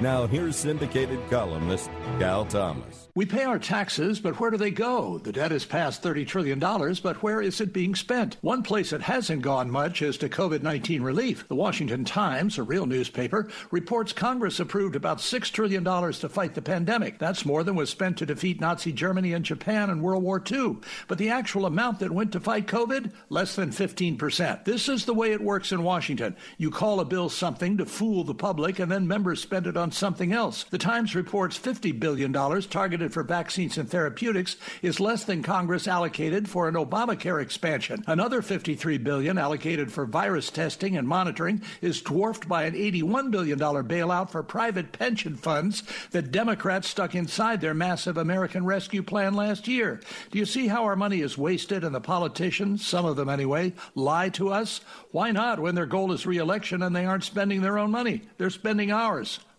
Now, here's syndicated columnist Cal Thomas. We pay our taxes, but where do they go? The debt is past $30 trillion, but where is it being spent? One place it hasn't gone much is to COVID 19 relief. The Washington Times, a real newspaper, reports Congress approved about $6 trillion to fight the pandemic. That's more than was spent to defeat Nazi Germany and Japan in World War II. But the actual amount that went to fight COVID? Less than 15%. This is the way it works in Washington. You call a bill something to fool the public, and then members spend it on something else. The Times reports $50 billion targeted for vaccines and therapeutics is less than Congress allocated for an Obamacare expansion. Another 53 billion allocated for virus testing and monitoring is dwarfed by an 81 billion dollar bailout for private pension funds that Democrats stuck inside their massive American Rescue Plan last year. Do you see how our money is wasted and the politicians, some of them anyway, lie to us? Why not when their goal is reelection and they aren't spending their own money? They're spending ours.